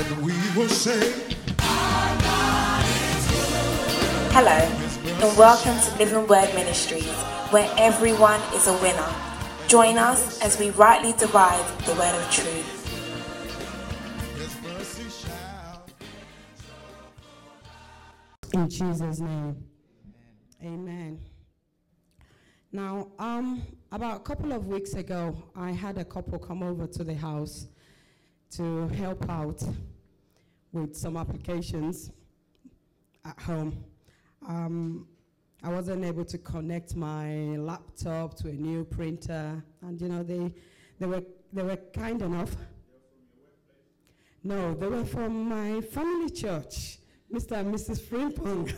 and we will say, Hello, and welcome to Living Word Ministries, where everyone is a winner. Join us as we rightly divide the word of truth. His mercy shall. In Jesus' name. Amen. Now, um, about a couple of weeks ago, I had a couple come over to the house to help out with some applications at home. Um, I wasn't able to connect my laptop to a new printer, and you know they, they were they were kind enough. No, they were from my family church, Mr. and Mrs. Frimpong.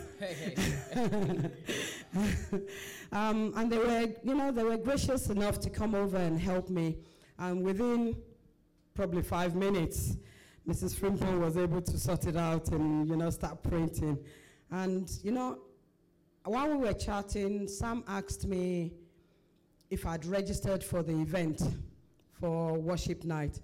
um, and they were, you know, they were gracious enough to come over and help me. And within probably five minutes, Mrs. Frimpong was able to sort it out and, you know, start printing. And, you know, while we were chatting, Sam asked me if I'd registered for the event for worship night.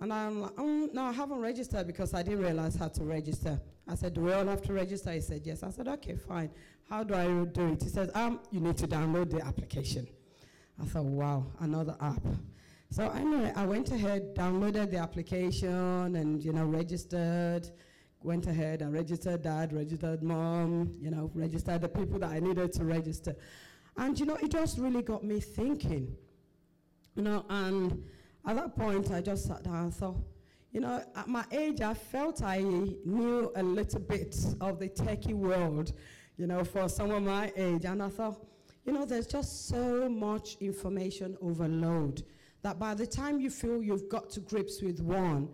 And I'm like, um, no, I haven't registered because I didn't realize how to register. I said, do we all have to register? He said, yes. I said, okay, fine. How do I do it? He said, um, you need to download the application. I thought, wow, another app. So anyway, I went ahead, downloaded the application, and you know, registered. Went ahead and registered dad, registered mom, you know, registered the people that I needed to register. And you know, it just really got me thinking. You know, and at that point, I just sat down and thought, you know, at my age, I felt I knew a little bit of the techie world, you know, for someone my age. And I thought, you know, there's just so much information overload that by the time you feel you've got to grips with one,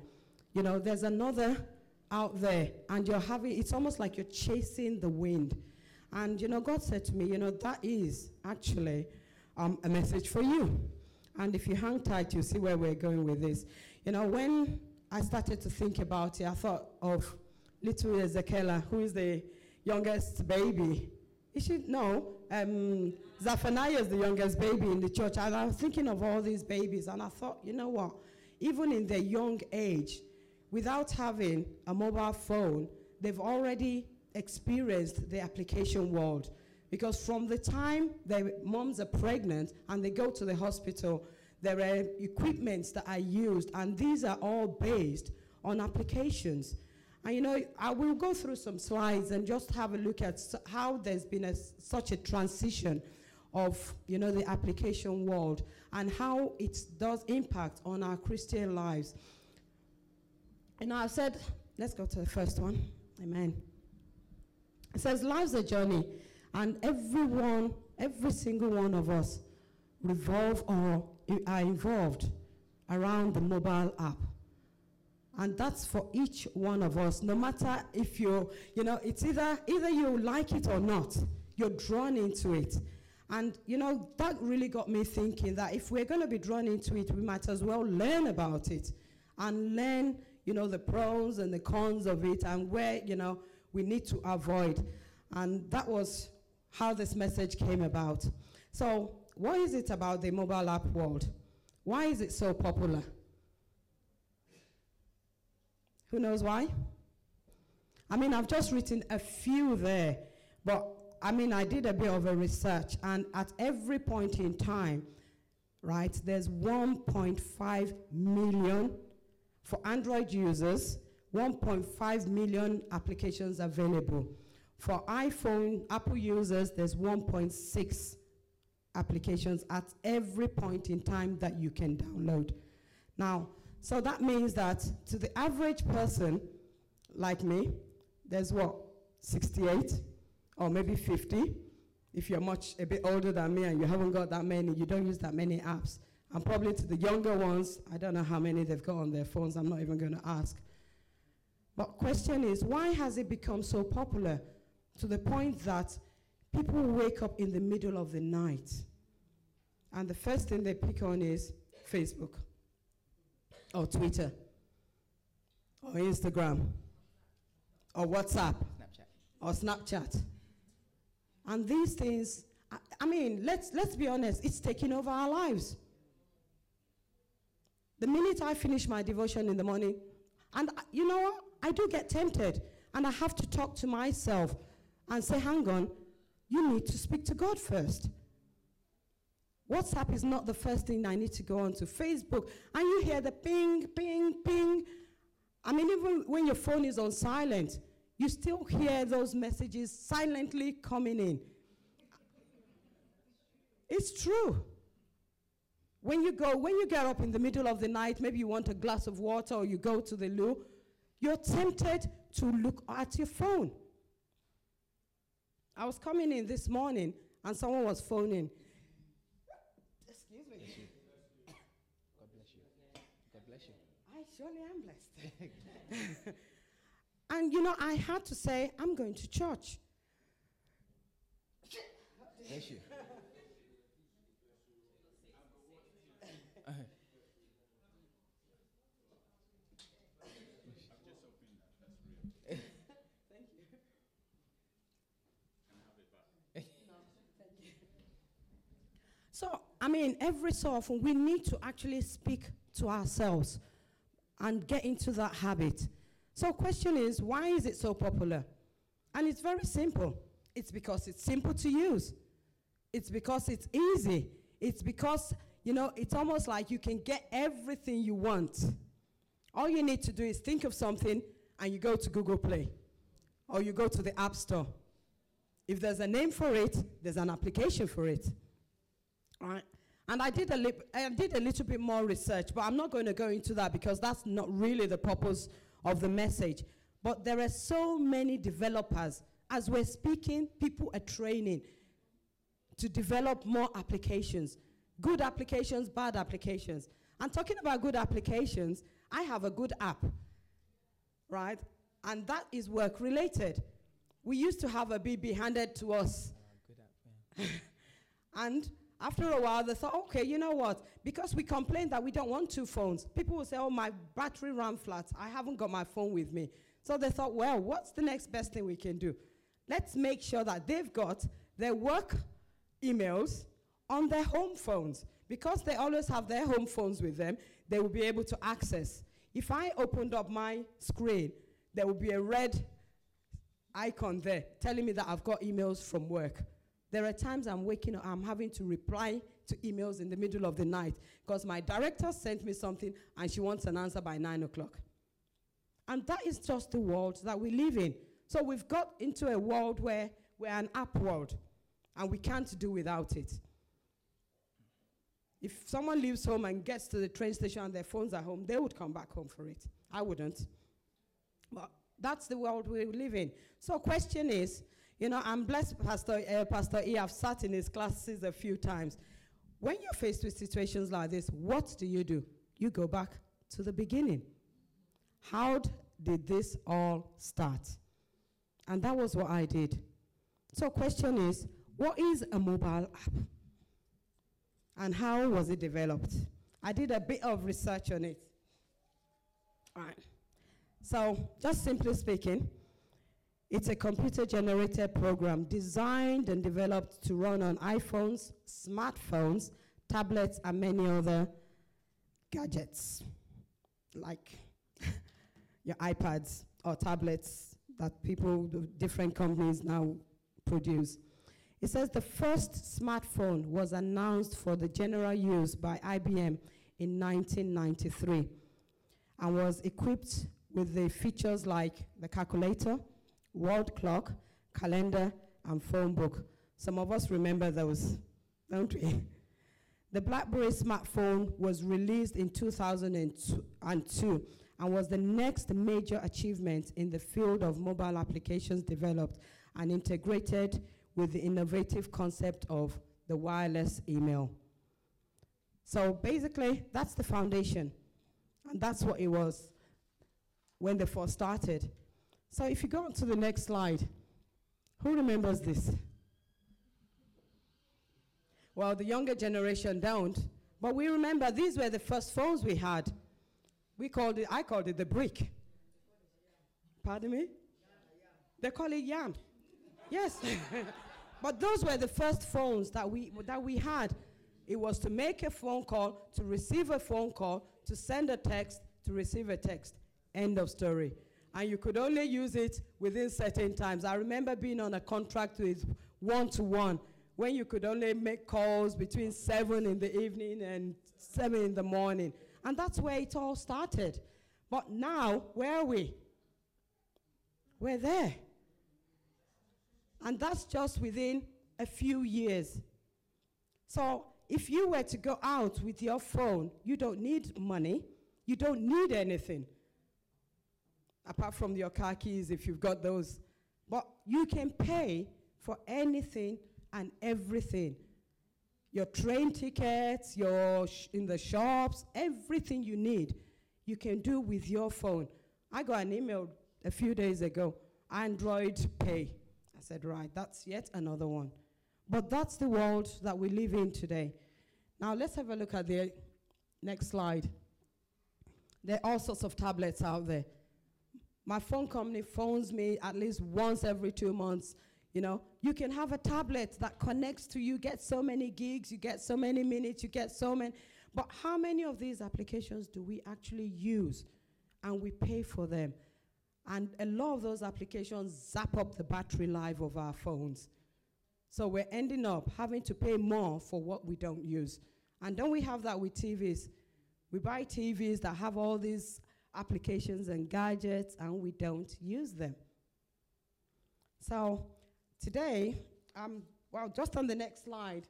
you know, there's another out there, and you're having, it's almost like you're chasing the wind. And, you know, God said to me, you know, that is actually um, a message for you. And if you hang tight, you'll see where we're going with this. You know, when I started to think about it, I thought of little Ezekiela, who is the youngest baby. You should know, um, Zephaniah is the youngest baby in the church. And I was thinking of all these babies, and I thought, you know what? Even in their young age, without having a mobile phone, they've already experienced the application world. Because from the time their moms are pregnant and they go to the hospital, there are equipments that are used, and these are all based on applications. And you know, I will go through some slides and just have a look at how there's been a such a transition of you know the application world and how it does impact on our Christian lives. And I've said, let's go to the first one. Amen. It says, life's a journey, and everyone, every single one of us, revolve or are involved around the mobile app. And that's for each one of us, no matter if you're, you know, it's either, either you like it or not, you're drawn into it. And, you know, that really got me thinking that if we're going to be drawn into it, we might as well learn about it and learn, you know, the pros and the cons of it and where, you know, we need to avoid. And that was how this message came about. So, what is it about the mobile app world? Why is it so popular? Who knows why? I mean, I've just written a few there, but I mean, I did a bit of a research, and at every point in time, right, there's 1.5 million for Android users, 1.5 million applications available. For iPhone, Apple users, there's 1.6 applications at every point in time that you can download. Now, so that means that to the average person like me, there's what, 68 or maybe 50. If you're much a bit older than me and you haven't got that many, you don't use that many apps. And probably to the younger ones, I don't know how many they've got on their phones, I'm not even going to ask. But question is, why has it become so popular to the point that people wake up in the middle of the night and the first thing they pick on is Facebook or Twitter or Instagram or WhatsApp Snapchat. or Snapchat. And these things, I, I mean, let's, let's be honest, it's taking over our lives. The minute I finish my devotion in the morning, And uh, you know what? I do get tempted. And I have to talk to myself and say, hang on, you need to speak to God first. WhatsApp is not the first thing I need to go on to. Facebook, and you hear the ping, ping, ping. I mean, even when your phone is on silent, you still hear those messages silently coming in. It's true. When you go, when you get up in the middle of the night, maybe you want a glass of water or you go to the loo, you're tempted to look at your phone. I was coming in this morning and someone was phoning. Excuse me. God bless you. God bless you. I surely am blessed. and you know, I had to say, I'm going to church. Bless you. So, I mean, every so often we need to actually speak to ourselves and get into that habit. So, question is, why is it so popular? And it's very simple. It's because it's simple to use. It's because it's easy. It's because, you know, it's almost like you can get everything you want. All you need to do is think of something and you go to Google Play or you go to the App Store. If there's a name for it, there's an application for it. Right? And I did, a li- I did a little bit more research, but I'm not going to go into that because that's not really the purpose of the message. But there are so many developers. As we're speaking, people are training to develop more applications good applications, bad applications. And talking about good applications, I have a good app, right? And that is work related. We used to have a BB handed to us ah, Good app, yeah. and after a while, they thought, okay, you know what? Because we complain that we don't want two phones, people will say, oh, my battery ran flat. I haven't got my phone with me. So they thought, well, what's the next best thing we can do? Let's make sure that they've got their work emails on their home phones. Because they always have their home phones with them, they will be able to access. If I opened up my screen, there will be a red icon there telling me that I've got emails from work. There are times I'm waking up, I'm having to reply to emails in the middle of the night because my director sent me something and she wants an answer by nine o'clock. And that is just the world that we live in. So we've got into a world where we're an app world and we can't do without it. If someone leaves home and gets to the train station and their phones are home, they would come back home for it. I wouldn't. But that's the world we live in. So, question is, you know, I'm blessed, Pastor uh, Pastor E. I've sat in his classes a few times. When you're faced with situations like this, what do you do? You go back to the beginning. How did this all start? And that was what I did. So, question is, what is a mobile app? And how was it developed? I did a bit of research on it. All right. So, just simply speaking, it's a computer generated program designed and developed to run on iPhones, smartphones, tablets, and many other gadgets like your iPads or tablets that people, different companies now produce. It says the first smartphone was announced for the general use by IBM in 1993 and was equipped with the features like the calculator, world clock, calendar, and phone book. Some of us remember those, don't we? The BlackBerry smartphone was released in 2002 and was the next major achievement in the field of mobile applications developed and integrated with the innovative concept of the wireless email. So basically, that's the foundation. And that's what it was when they first started. So if you go on to the next slide, who remembers this? Well, the younger generation don't, but we remember these were the first phones we had. We called it, I called it the brick. Pardon me? They call it yam. Yes. but those were the first phones that we, that we had. It was to make a phone call, to receive a phone call, to send a text, to receive a text. End of story. And you could only use it within certain times. I remember being on a contract with one to one when you could only make calls between 7 in the evening and 7 in the morning. And that's where it all started. But now, where are we? We're there. And that's just within a few years. So, if you were to go out with your phone, you don't need money, you don't need anything apart from your car keys if you've got those. But you can pay for anything and everything. Your train tickets, your sh- in the shops, everything you need, you can do with your phone. I got an email a few days ago, Android Pay. I said, right, that's yet another one. But that's the world that we live in today. Now let's have a look at the next slide. There are all sorts of tablets out there. My phone company phones me at least once every two months. You know, you can have a tablet that connects to you, get so many gigs, you get so many minutes, you get so many. But how many of these applications do we actually use and we pay for them? And a lot of those applications zap up the battery life of our phones. So we're ending up having to pay more for what we don't use. And don't we have that with TVs? We buy TVs that have all these applications and gadgets and we don't use them. So today, um, well, just on the next slide,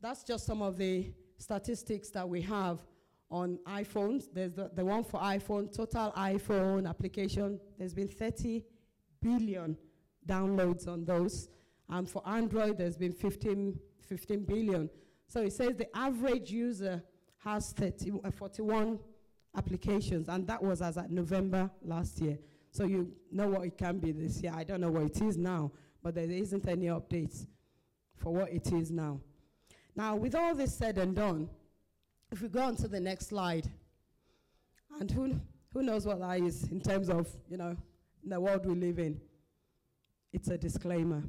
that's just some of the statistics that we have on iPhones. There's the, the one for iPhone, total iPhone application. There's been 30 billion downloads on those. And for Android, there's been 15, 15 billion. So it says the average user has 30, uh, 41 applications, and that was as at November last year. So you know what it can be this year. I don't know what it is now, but there isn't any updates for what it is now. Now, with all this said and done, if we go on to the next slide, and who, who knows what that is in terms of, you know, the world we live in? It's a disclaimer.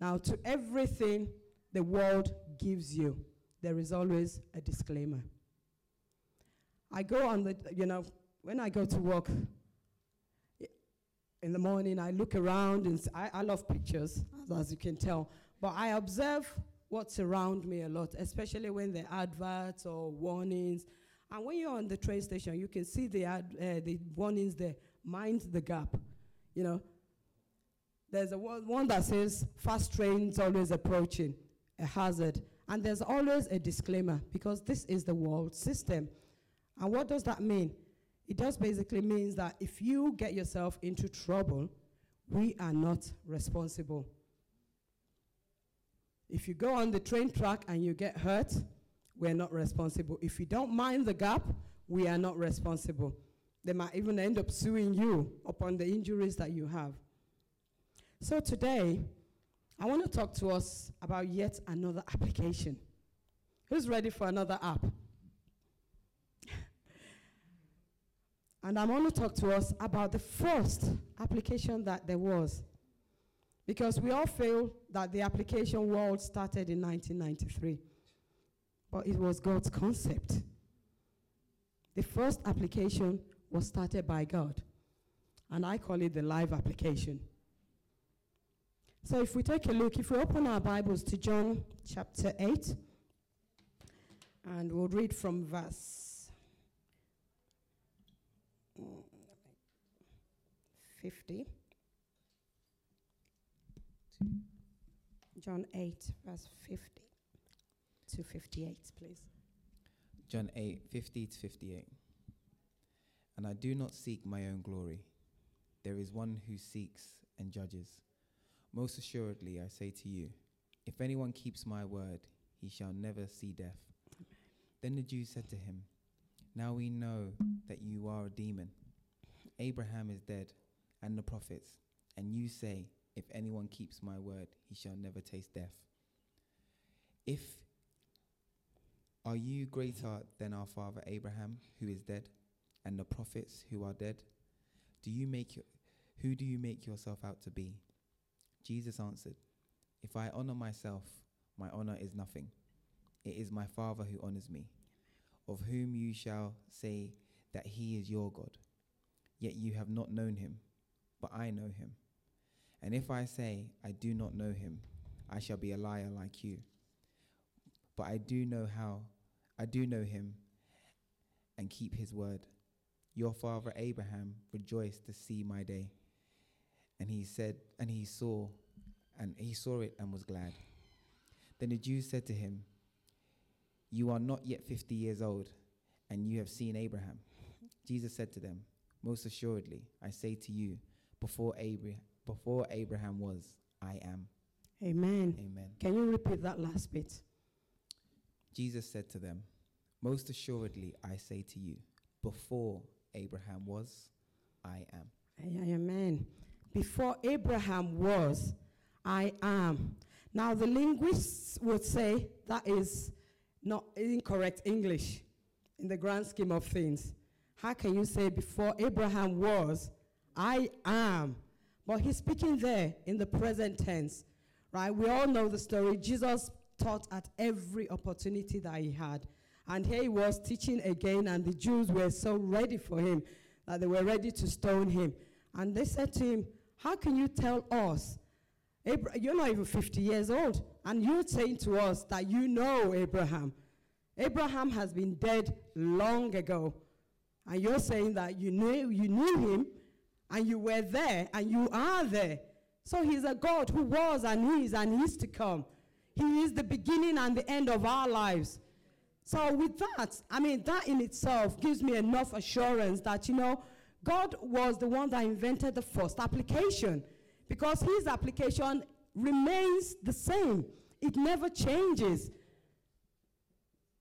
Now, to everything the world gives you, there is always a disclaimer. I go on the, you know, when I go to work in the morning, I look around and I love pictures, as, you can tell, but I observe what's around me a lot, especially when are adverts or warnings. And when you're on the train station, you can see the, ad, uh, the warnings there. Mind the gap, you know. There's a one that says fast trains always approaching, a hazard. And there's always a disclaimer because this is the world system. And what does that mean? It just basically means that if you get yourself into trouble, we are not responsible. If you go on the train track and you get hurt, we're not responsible. If you don't mind the gap, we are not responsible. They might even end up suing you upon the injuries that you have. So today, I want to talk to us about yet another application. Who's ready for another app? And I want to talk to us about the first application that there was. Because we all feel that the application world started in 1993, but it was God's concept. The first application was started by God, and I call it the live application. So if we take a look, if we open our Bibles to John chapter 8, and we'll read from verse 50. John 8, verse 50 to 58, please. John 8, 50 to 58. And I do not seek my own glory. There is one who seeks and judges. Most assuredly, I say to you, if anyone keeps my word, he shall never see death. Then the Jews said to him, Now we know that you are a demon. Abraham is dead, and the prophets, and you say, If anyone keeps my word, he shall never taste death. If are you greater than our father Abraham, who is dead, and the prophets who are dead? Do you make your, who do you make yourself out to be? Jesus answered, If I honor myself, my honor is nothing. It is my Father who honors me, of whom you shall say that he is your God. Yet you have not known him, but I know him. And if I say I do not know him, I shall be a liar like you. But I do know how, I do know him and keep his word. Your father Abraham rejoiced to see my day. And he said, and he saw, and he saw it and was glad. Then the Jews said to him, You are not yet 50 years old, and you have seen Abraham. Jesus said to them, Most assuredly, I say to you, before, Abra- before Abraham was, I am. Amen. Amen. Can you repeat that last bit? Jesus said to them, Most assuredly, I say to you, before Abraham was, I am. Amen. Before Abraham was, I am. Now, the linguists would say that is not incorrect English in the grand scheme of things. How can you say before Abraham was, I am? But he's speaking there in the present tense, right? We all know the story. Jesus taught at every opportunity that he had. And here he was teaching again, and the Jews were so ready for him that they were ready to stone him. And they said to him, How can you tell us? You're not even 50 years old, and you're saying to us that you know Abraham. Abraham has been dead long ago. And you're saying that you knew, you knew him, and you were there, and you are there. So he's a God who was, and is, and is to come. He is the beginning and the end of our lives. So with that, I mean, that in itself gives me enough assurance that, you know, God was the one that invented the first application because his application remains the same. It never changes.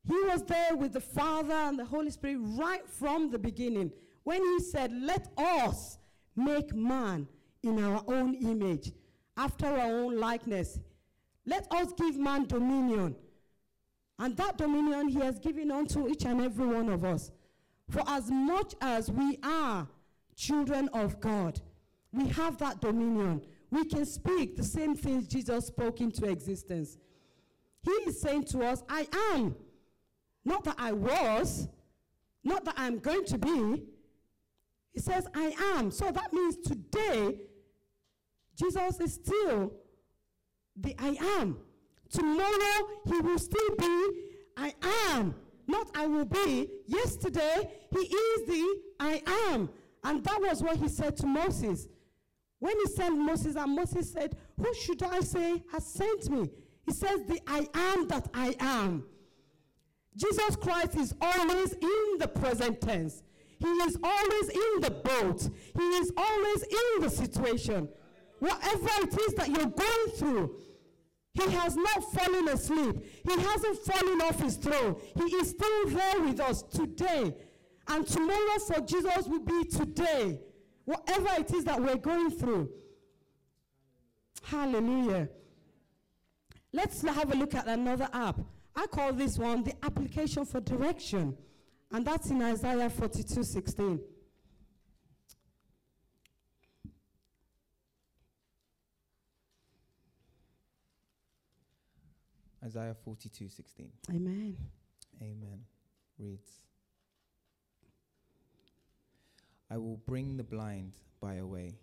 He was there with the Father and the Holy Spirit right from the beginning when he said, Let us make man in our own image, after our own likeness. Let us give man dominion. And that dominion he has given unto each and every one of us. For as much as we are children of God, we have that dominion. We can speak the same things Jesus spoke into existence. He is saying to us, I am. Not that I was, not that I'm going to be. He says, I am. So that means today, Jesus is still the I am. Tomorrow, he will still be I am. Not I will be. Yesterday, he is the I am. And that was what he said to Moses. When he sent Moses, and Moses said, Who should I say has sent me? He says, The I am that I am. Jesus Christ is always in the present tense. He is always in the boat. He is always in the situation. Whatever it is that you're going through, he has not fallen asleep. He hasn't fallen off his throne. He is still there with us today. And tomorrow for Jesus will be today. Whatever it is that we're going through. Hallelujah. Let's have a look at another app. I call this one the application for direction. And that's in Isaiah 42 16. Isaiah 42 16. Amen. Amen. Reads I will bring the blind by a way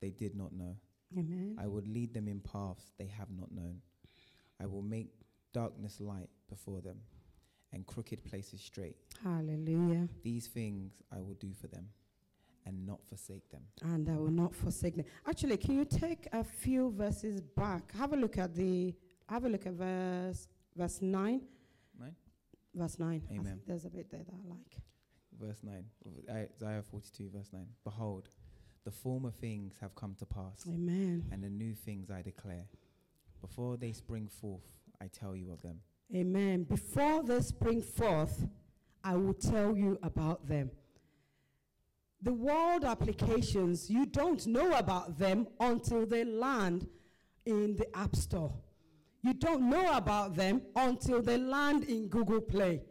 they did not know. Amen. I will lead them in paths they have not known. I will make darkness light before them and crooked places straight. Hallelujah. These things I will do for them and not forsake them. And I will not forsake them. Actually, can you take a few verses back? Have a look at the have a look at verse verse 9. Nine? Verse 9. I Amen. think there's a bit there that I like. Verse 9. of Isaiah 42, verse 9. Behold, the former things have come to pass, Amen. and the new things I declare. Before they spring forth, I tell you of them. Amen. Before they spring forth, I will tell you about them. The world applications, you don't know about them until they land in the App Store. You don't know about them until they land in Google Play.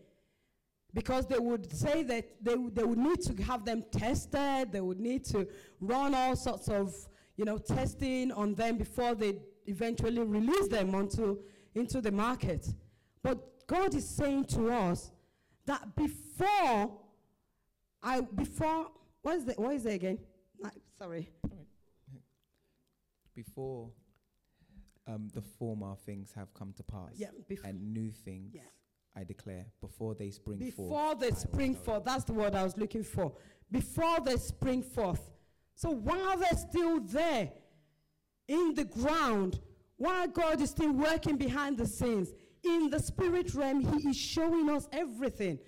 Because they would say that they, would- they would need to have them tested, they would need to run all sorts of you know, testing on them before they eventually release them onto, into the market. But God is saying to us that before I before what is the what is it again? I- sorry. Before um, the former things have come to pass, Yeah, before and new things Yeah. I declare before they spring forth. before they I spring forth. That's the word I was looking for. Before they spring forth. So while they're still there in the ground, while God is still working behind the scenes, in the spirit realm, He is showing us everything.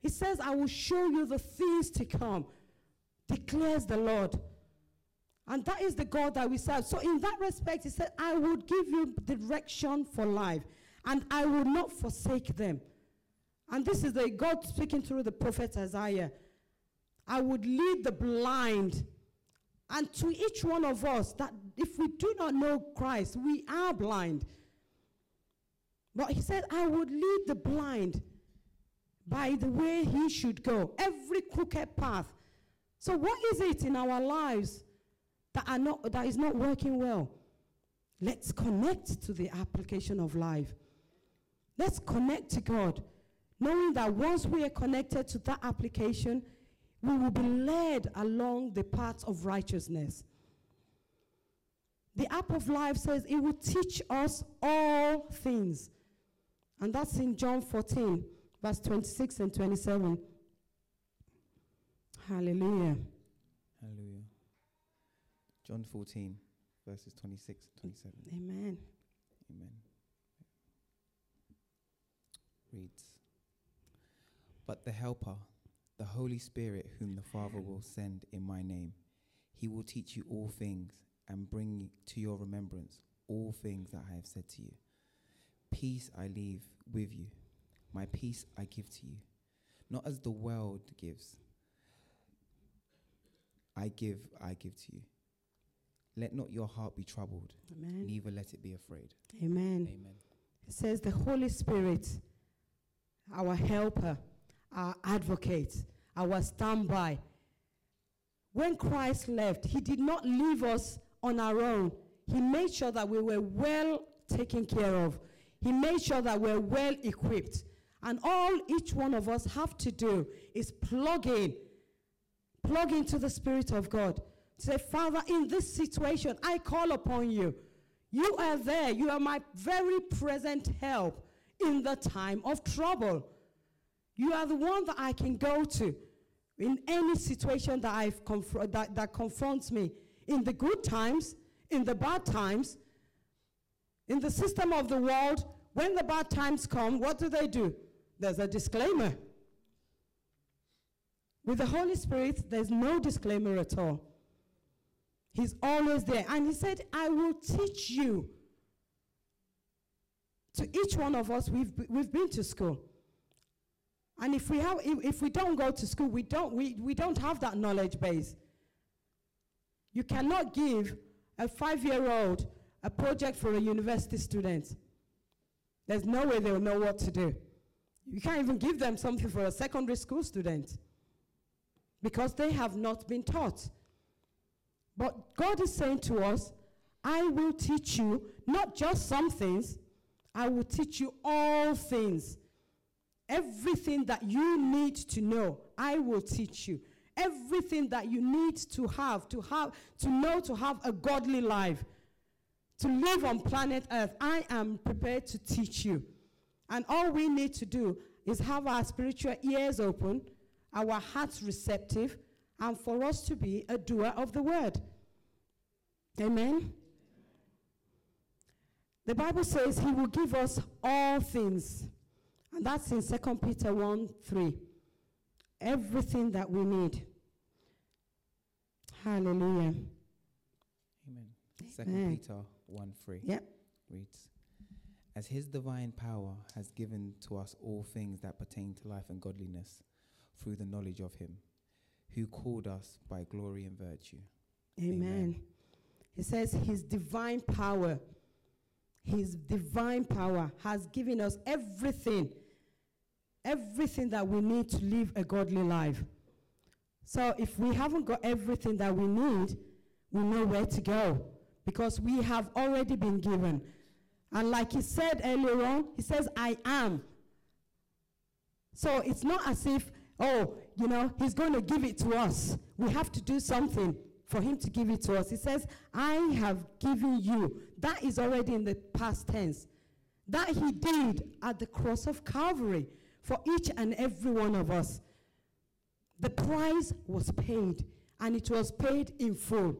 He says, I will show you the things to come, declares the Lord. And that is the God that we serve. So, in that respect, He said, I would give you direction for life, and I will not forsake them. And this is the God speaking through the prophet Isaiah. I would lead the blind. And to each one of us, that if we do not know Christ, we are blind. But he said, I would lead the blind by the way he should go, every crooked path. So, what is it in our lives that, are not, that is not working well? Let's connect to the application of life. Let's connect to God, knowing that once we are connected to that application, we will be led along the paths of righteousness. The app of life says it will teach us all things. And that's in John 14, verse 26 and 27. Hallelujah. Hallelujah. John 14, verses 26 and 27. Amen. Amen. Reads But the Helper, the Holy Spirit, whom the Father will send in my name, he will teach you all things and bring to your remembrance all things that I have said to you. Peace I leave with you, my peace I give to you. Not as the world gives, I give, I give to you. Let not your heart be troubled, Amen. neither let it be afraid. Amen. Amen. It says the Holy Spirit, our helper, our advocate, our standby. When Christ left, he did not leave us on our own. He made sure that we were well taken care of. He made sure that we're well equipped. And all each one of us have to do is plug in, plug into the Spirit of God. Say, Father, in this situation, I call upon you. You are there. You are my very present help in the time of trouble. You are the one that I can go to in any situation that, I've confr- that, that confronts me. In the good times, in the bad times, in the system of the world, when the bad times come, what do they do? There's a disclaimer. With the Holy Spirit, there's no disclaimer at all. He's always there. And he said, I will teach you. To each one of us, we've, we've been to school. And if we, have, if, we don't go to school, we don't, we, we don't have that knowledge base. You cannot give a five year old a project for a university student. There's no way they'll know what to do. You can't even give them something for a secondary school student because they have not been taught. But God is saying to us, I will teach you not just some things, I will teach you all things. Everything that you need to know, I will teach you. Everything that you need to have, to have, to know to have a godly life, to live on planet Earth, I am prepared to teach you. And all we need to do is have our spiritual ears open, our hearts receptive, and for us to be a doer of the word. Amen. The Bible says he will give us all things. And that's in 2 Peter 1 3. Everything that we need. Hallelujah. Amen. Second Peter 1 3 Yep. reads As his divine power has given to us all things that pertain to life and godliness through the knowledge of him, who called us by glory and virtue. Amen. Amen. He says his divine power, his divine power has given us everything, everything that we need to live a godly life. So if we haven't got everything that we need, we know where to go because we have already been given. And like he said earlier on, he says, I am. So it's not as if, oh, you know, he's going to give it to us. We have to do something for him to give it to us. He says, I have given you. That is already in the past tense. That he did at the cross of Calvary for each and every one of us. The price was paid, and it was paid in full.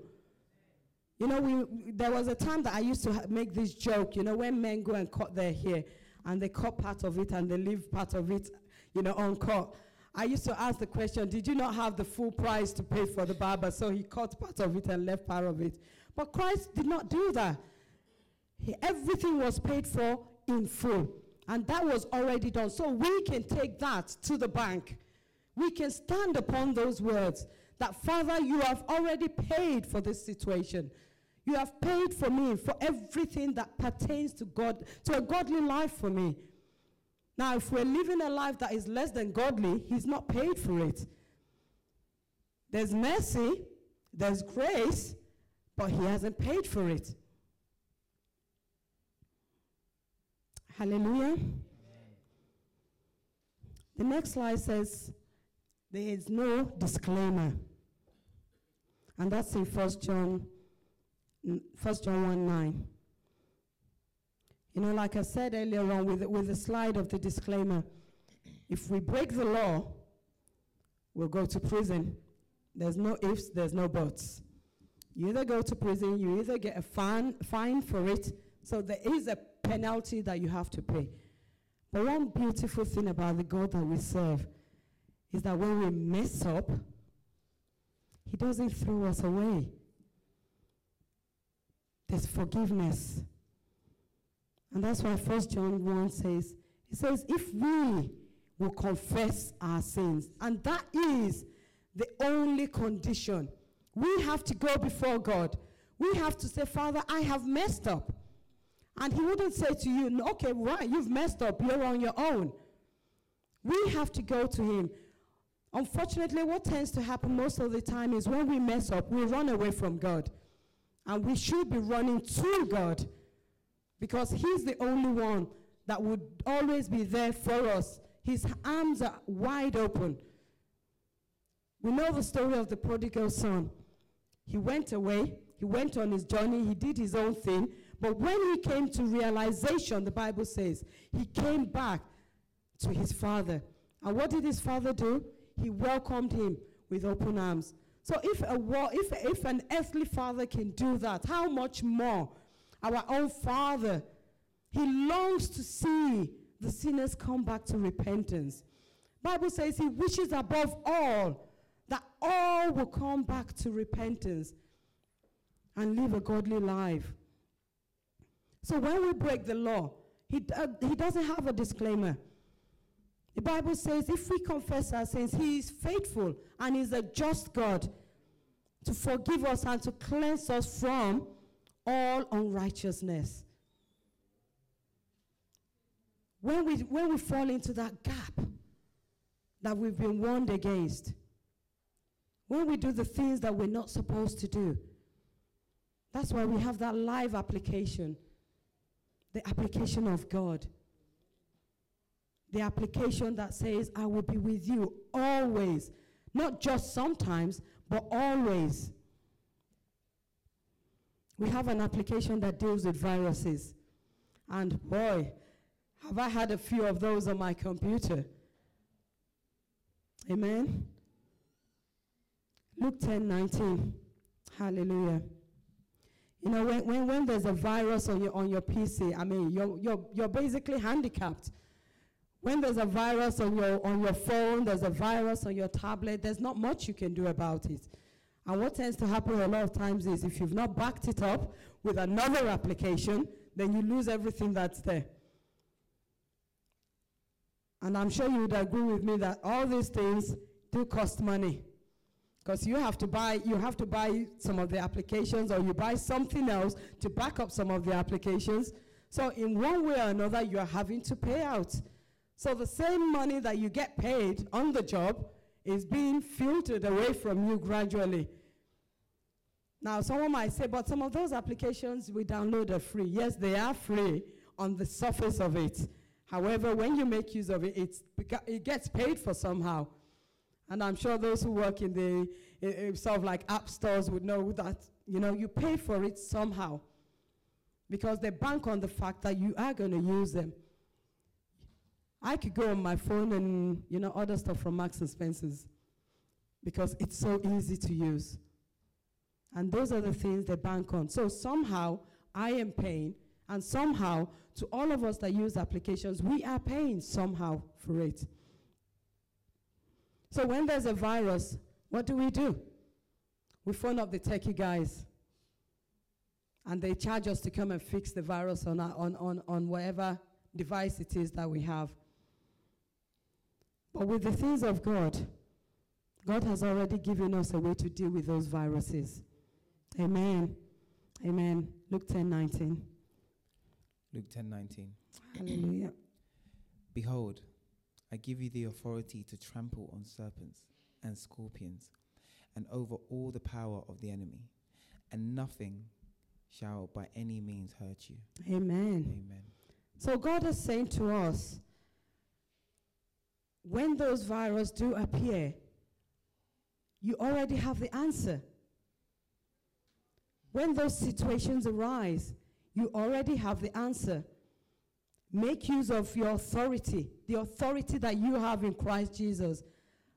You know, we, there was a time that I used to ha- make this joke, you know, when men go and cut their hair, and they cut part of it and they leave part of it, you know, uncut. I used to ask the question, did you not have the full price to pay for the barber? So he cut part of it and left part of it. But Christ did not do that. He, everything was paid for in full. And that was already done. So we can take that to the bank. We can stand upon those words that, Father, you have already paid for this situation. You have paid for me for everything that pertains to God, to a godly life for me. Now, if we're living a life that is less than godly, He's not paid for it. There's mercy, there's grace, but He hasn't paid for it. Hallelujah. The next slide says, There is no disclaimer. And that's in 1 John, 1 John 1 9. You know, like I said earlier on with, the- with the slide of the disclaimer, if we break the law, we'll go to prison. There's no ifs, there's no buts. You either go to prison, you either get a fine, fine for it, so there is a penalty that you have to pay. But one beautiful thing about the God that we serve is that when we mess up, He doesn't throw us away. There's forgiveness. And that's why 1 John 1 says, it says, if we will confess our sins, and that is the only condition. We have to go before God. We have to say, Father, I have messed up. And He wouldn't say to you, "No, okay, right, you've messed up, you're on your own. We have to go to Him. Unfortunately, what tends to happen most of the time is when we mess up, we run away from God. And we should be running to God because He's the only one that would always be there for us. His arms are wide open. We know the story of the prodigal son. He went away, he went on his journey, he did his own thing. But when he came to realization, the Bible says, he came back to his father. And what did his father do? He welcomed him with open arms. So if, a if, if an earthly father can do that, how much more our own father? He longs to see the sinners come back to repentance. Bible says he wishes above all that all will come back to repentance and live a godly life. So when we break the law, he, do- he doesn't have a disclaimer. The Bible says if we confess our sins, he is faithful and is a just God to forgive us and to cleanse us from all unrighteousness. When we, when we fall into that gap that we've been warned against, when we do the things that we're not supposed to do, that's why we have that live application, the application of God. The application that says, I will be with you always, not just sometimes, but always. We have an application that deals with viruses. And boy, have I had a few of those on my computer. Amen. Luke 10 19. Hallelujah. You know, when, when, when there's a virus on your, on your PC, I mean, you're, you're, you're basically handicapped. When there's a virus on your, on your phone, there's a virus on your tablet, there's not much you can do about it. And what tends to happen a lot of times is if you've not backed it up with another application, then you lose everything that's there. And I'm sure you would agree with me that all these things do cost money. Because you have to buy you have to buy some of the applications or you buy something else to back up some of the applications. So in one way or another you are having to pay out. So the same money that you get paid on the job is being filtered away from you gradually. Now, someone might say, but some of those applications we download are free. Yes, they are free on the surface of it. However, when you make use of it, it gets paid for somehow. And I'm sure those who work in the i- i- sort of like app stores would know that, you know, you pay for it somehow because they bank on the fact that you are going to use them. I could go on my phone and, you know, order stuff from Marks and Spencer's because it's so easy to use. And those are the things they bank on. So somehow I am paying, and somehow to all of us that use applications, we are paying somehow for it. So when there's a virus, what do we do? We phone up the techie guys, and they charge us to come and fix the virus on, our, on, on, on whatever device it is that we have. But with the things of God, God has already given us a way to deal with those viruses. Amen. Amen. Luke 10 19. Luke 10:19. Hallelujah. Behold, I give you the authority to trample on serpents and scorpions and over all the power of the enemy, and nothing shall by any means hurt you. Amen. Amen. So God is saying to us, when those viruses do appear, you already have the answer. When those situations arise, you already have the answer. Make use of your authority, the authority that you have in Christ Jesus.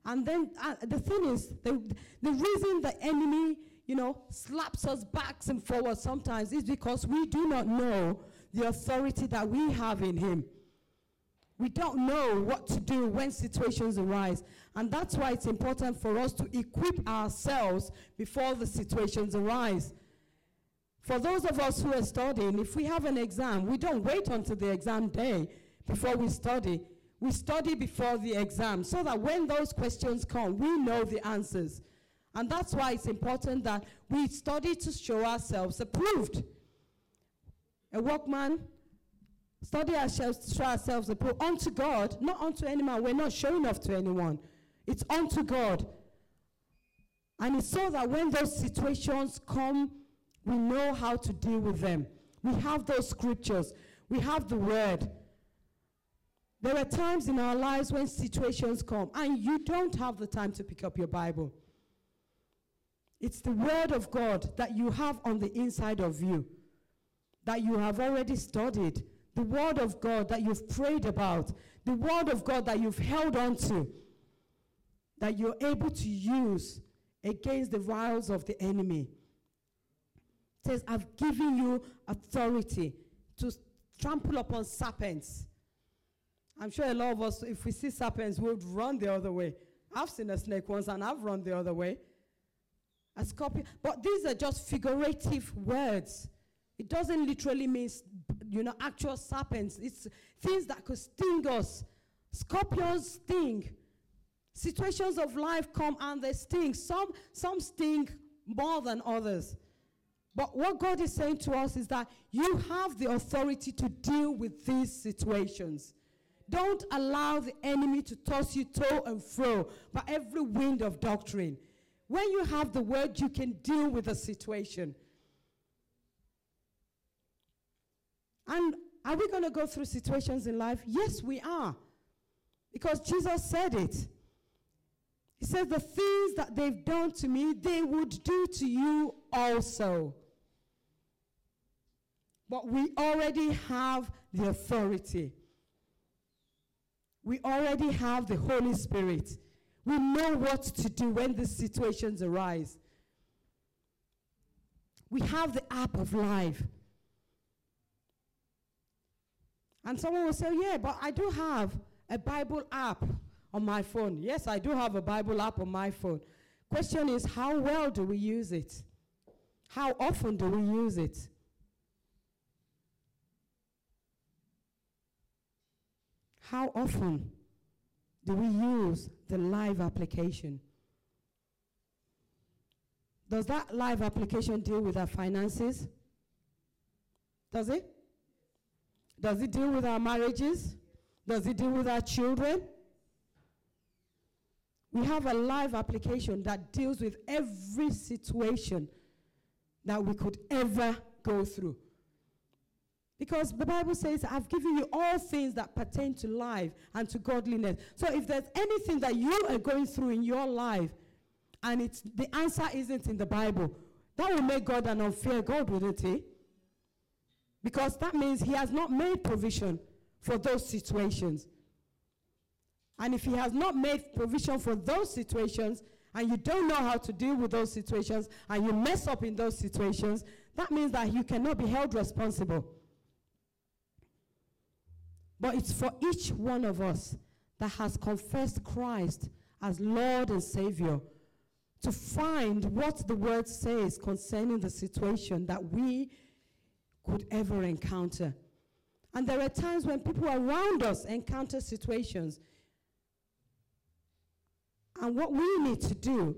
And then uh, the thing is, the, the reason the enemy, you know, slaps us backs and forwards sometimes is because we do not know the authority that we have in him. We don't know what to do when situations arise. And that's why it's important for us to equip ourselves before the situations arise. For those of us who are studying, if we have an exam, we don't wait until the exam day before we study. We study before the exam so that when those questions come, we know the answers. And that's why it's important that we study to show ourselves approved. A workman, study ourselves to show ourselves approved unto God, not unto any man. We're not showing off to anyone. It's unto God. And it's so that when those situations come, we know how to deal with them. We have those scriptures, we have the word. There are times in our lives when situations come and you don't have the time to pick up your Bible. It's the word of God that you have on the inside of you, that you have already studied, the word of God that you've prayed about, the word of God that you've held on to, that you're able to use against the wiles of the enemy says, I've given you authority to trample upon serpents. I'm sure a lot of us, if we see serpents, would run the other way. I've seen a snake once and I've run the other way. A scorpion. But these are just figurative words. It doesn't literally mean, you know, actual serpents. It's things that could sting us. Scorpions sting. Situations of life come and they sting. Some, some sting more than others. But what God is saying to us is that you have the authority to deal with these situations. Don't allow the enemy to toss you to and fro by every wind of doctrine. When you have the word, you can deal with the situation. And are we going to go through situations in life? Yes, we are. Because Jesus said it. He said, The things that they've done to me, they would do to you also. But we already have the authority. We already have the Holy Spirit. We know what to do when these situations arise. We have the app of life. And someone will say, Yeah, but I do have a Bible app on my phone. Yes, I do have a Bible app on my phone. Question is, how well do we use it? How often do we use it? How often do we use the live application? Does that live application deal with our finances? Does it? Does it deal with our marriages? Does it deal with our children? We have a live application that deals with every situation that we could ever go through. Because the Bible says, I've given you all things that pertain to life and to godliness. So if there's anything that you are going through in your life and it's, the answer isn't in the Bible, that will make God an unfair God, wouldn't it? Because that means He has not made provision for those situations. And if He has not made provision for those situations, and you don't know how to deal with those situations, and you mess up in those situations, that means that you cannot be held responsible. But it's for each one of us that has confessed Christ as Lord and Savior to find what the word says concerning the situation that we could ever encounter. And there are times when people around us encounter situations and what we need to do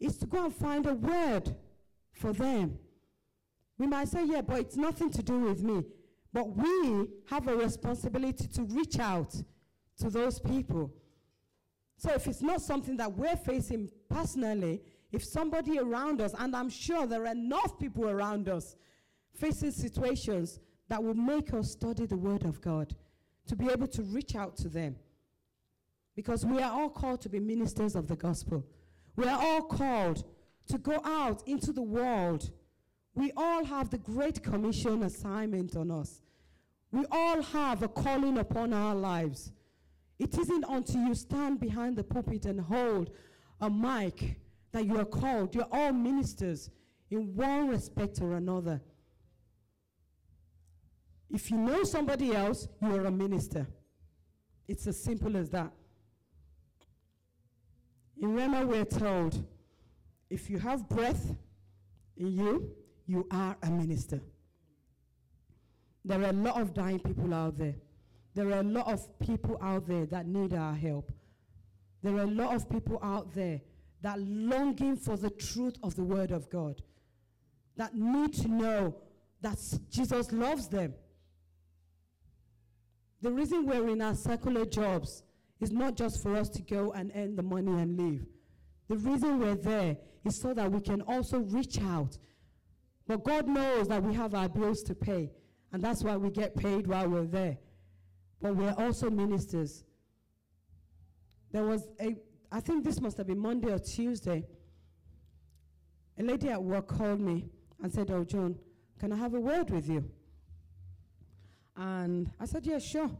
is to go and find a word for them. We might say, yeah, but it's nothing to do with me. But we have a responsibility to reach out to those people. So if it's not something that we're facing personally, if somebody around us, and I'm sure there are enough people around us facing situations that will make us study the Word of God, to be able to reach out to them. Because we are all called to be ministers of the gospel. We are all called to go out into the world. We all have the Great Commission assignment on us. We all have a calling upon our lives. It isn't until you stand behind the pulpit and hold a mic that you are called. You're all ministers in one respect or another. If you know somebody else, you are a minister. It's as simple as that. In Rhema, we're told if you have breath in you, you are a minister. There are a lot of dying people out there. There are a lot of people out there that need our help. There are a lot of people out there that longing for the truth of the word of God, that need to know that Jesus loves them. The reason we're in our secular jobs is not just for us to go and earn the money and leave. The reason we're there is so that we can also reach out. But God knows that we have our bills to pay, and that's why we get paid while we're there. But we're also ministers. There was a, I think this must have been Monday or Tuesday. A lady at work called me and said, Oh, John, can I have a word with you? And I said, Yeah, sure.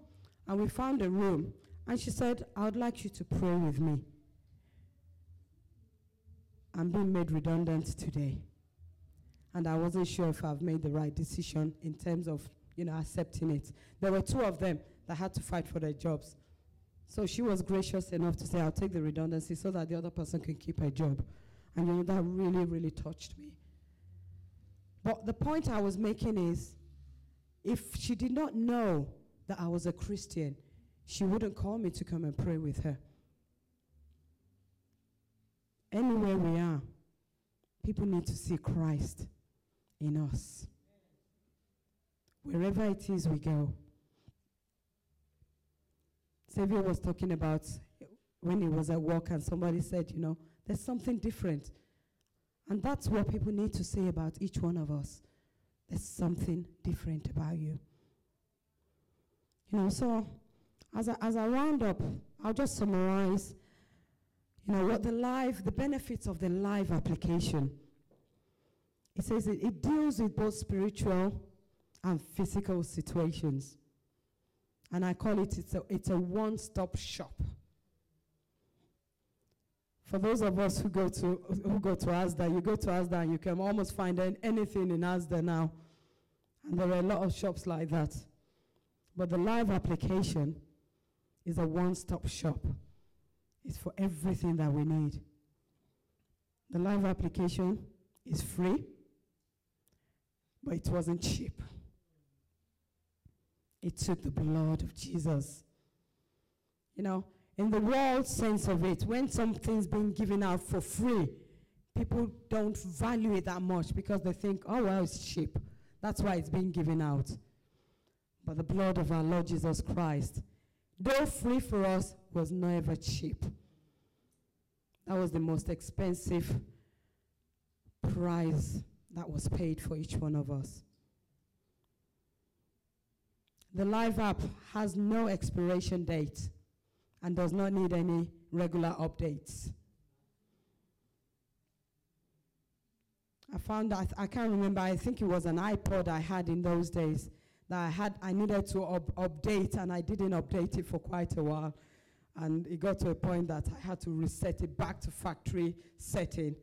And we found a room. And she said, I would like you to pray with me. I'm being made redundant today. And I wasn't sure if I've made the right decision in terms of, you know, accepting it. There were two of them that had to fight for their jobs. So she was gracious enough to say, I'll take the redundancy so that the other person can keep her job. And you know, that really, really touched me. But the point I was making is if she did not know that I was a Christian, she wouldn't call me to come and pray with her. Anywhere we are, people need to see Christ in us. Wherever it is we go. Xavier was talking about when he was at work and somebody said, you know, there's something different. And that's what people need to say about each one of us. There's something different about you. You know, so as I, as I round up, I'll just summarize, you know, what the live, the benefits of the live application. It says it, it deals with both spiritual and physical situations. And I call it, it's a, it's a one-stop shop. For those of us who go to who go to Asda, you go to Asda and you can almost find anything in Asda now. And there are a lot of shops like that. But the live application is a one-stop shop. It's for everything that we need. The live application is free, but it wasn't cheap. It took the blood of Jesus. You know, in the world sense of it, when something's being given out for free, people don't value it that much because they think, oh, well, it's cheap. That's why it's being given out. But the blood of our Lord Jesus Christ, though free for us, was never cheap. That was the most expensive price that was paid for each one of us. The Live app has no expiration date and does not need any regular updates. I found that I can't remember. I think it was an iPod I had in those days that I had. I needed to up- update, and I didn't update it for quite a while, and it got to a point that I had to reset it back to factory setting.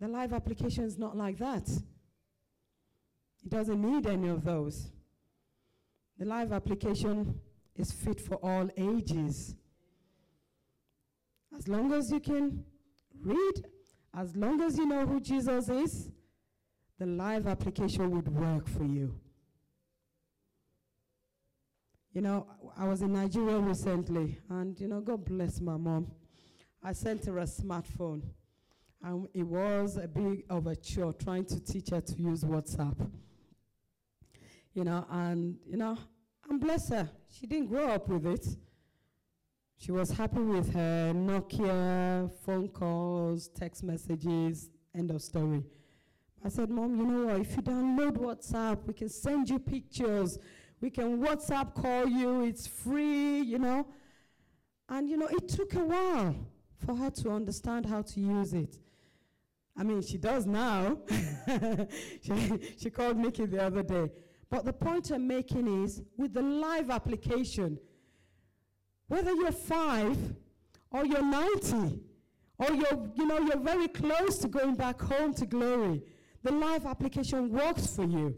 The live application is not like that. It doesn't need any of those. The live application is fit for all ages. As long as you can read, as long as you know who Jesus is, the live application would work for you. You know, I was in Nigeria recently, and you know, God bless my mom. I sent her a smartphone, and it was a big chore trying to teach her to use WhatsApp. You know, and you know, and bless her, she didn't grow up with it. She was happy with her Nokia, phone calls, text messages, end of story. I said, Mom, you know what? If you download WhatsApp, we can send you pictures. We can WhatsApp call you. It's free, you know. And, you know, it took a while for her to understand how to use it. I mean, she does now. she, she called Nikki the other day. But the point I'm making is with the live application, whether you're five or you're 90 or you're, you know, you're very close to going back home to glory, the live application works for you.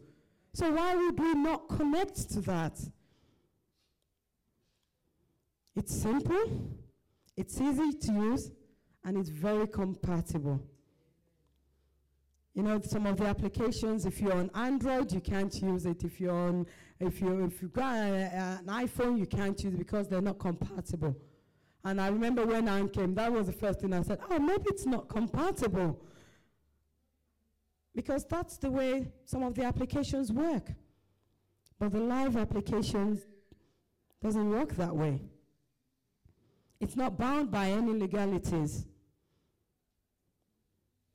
So why would we not connect to that? It's simple, it's easy to use, and it's very compatible. You know, some of the applications, if you're on Android, you can't use it. If you're on, if you if you've got a, an iPhone, you can't use it because they're not compatible. And I remember when i came, that was the first thing I said, oh, maybe it's not compatible. Because that's the way some of the applications work. But the live applications doesn't work that way. It's not bound by any legalities.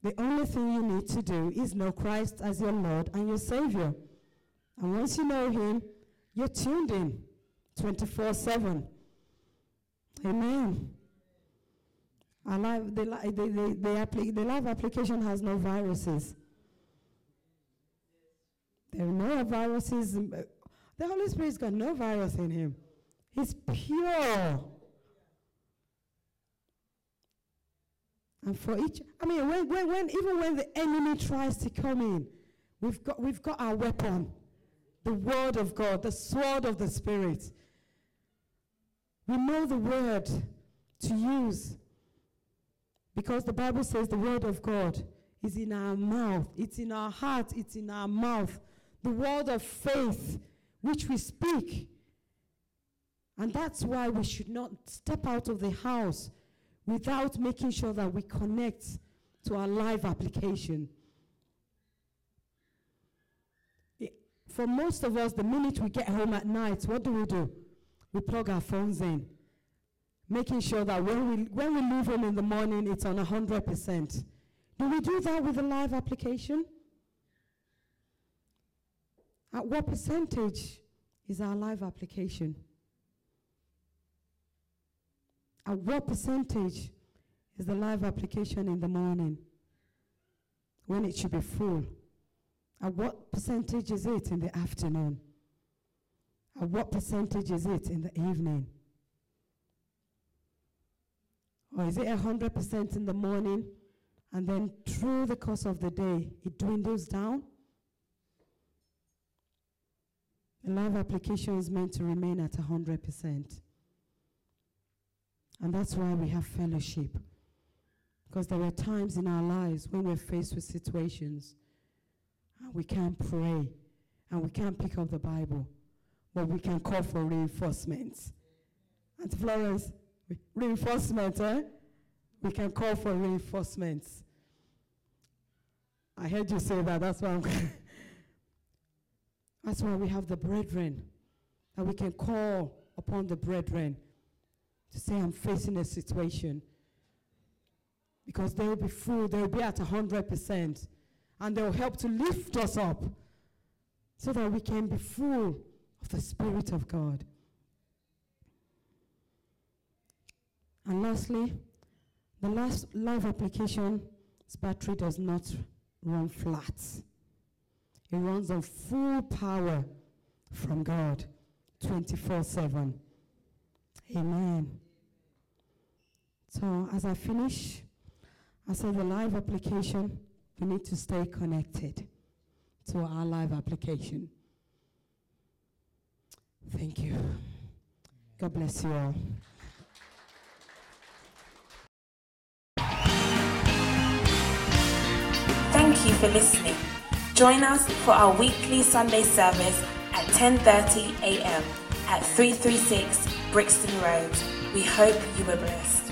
The only thing you need to do is know Christ as your Lord and your Savior. And once you know Him, you're tuned in 24 7. Amen. The, the, the, the, appli- the live application has no viruses. There are no viruses. uh, The Holy Spirit's got no virus in him. He's pure. And for each, I mean, when, when, when, even when the enemy tries to come in, we've got, we've got our weapon, the Word of God, the sword of the Spirit. We know the Word to use because the Bible says the Word of God is in our mouth, it's in our heart, it's in our mouth. The word of faith which we speak. And that's why we should not step out of the house without making sure that we connect to our live application. For most of us, the minute we get home at night, what do we do? We plug our phones in, making sure that when we, when we leave home in the morning, it's on 100%. Do we do that with a live application? At what percentage is our live application? At what percentage is the live application in the morning when it should be full? At what percentage is it in the afternoon? At what percentage is it in the evening? Or is it 100% in the morning and then through the course of the day it dwindles down? The live application is meant to remain at 100%. And that's why we have fellowship. Because there are times in our lives when we're faced with situations and we can't pray and we can't pick up the Bible, but we can call for reinforcements. And Florence, re- reinforcement, eh? We can call for reinforcements. I heard you say that, that's why That's why we have the brethren, that we can call upon the brethren to say, I'm facing a situation. Because they will be full, they will be at 100%, and they will help to lift us up so that we can be full of the Spirit of God. And lastly, the last live application's battery does not run flat. It runs on full power from God 24 7. Amen. So, as I finish, I say the live application, we need to stay connected to our live application. Thank you. God bless you all. Thank you for listening. Join us for our weekly Sunday service at 10:30 a.m. at 336 Brixton Road. We hope you were blessed.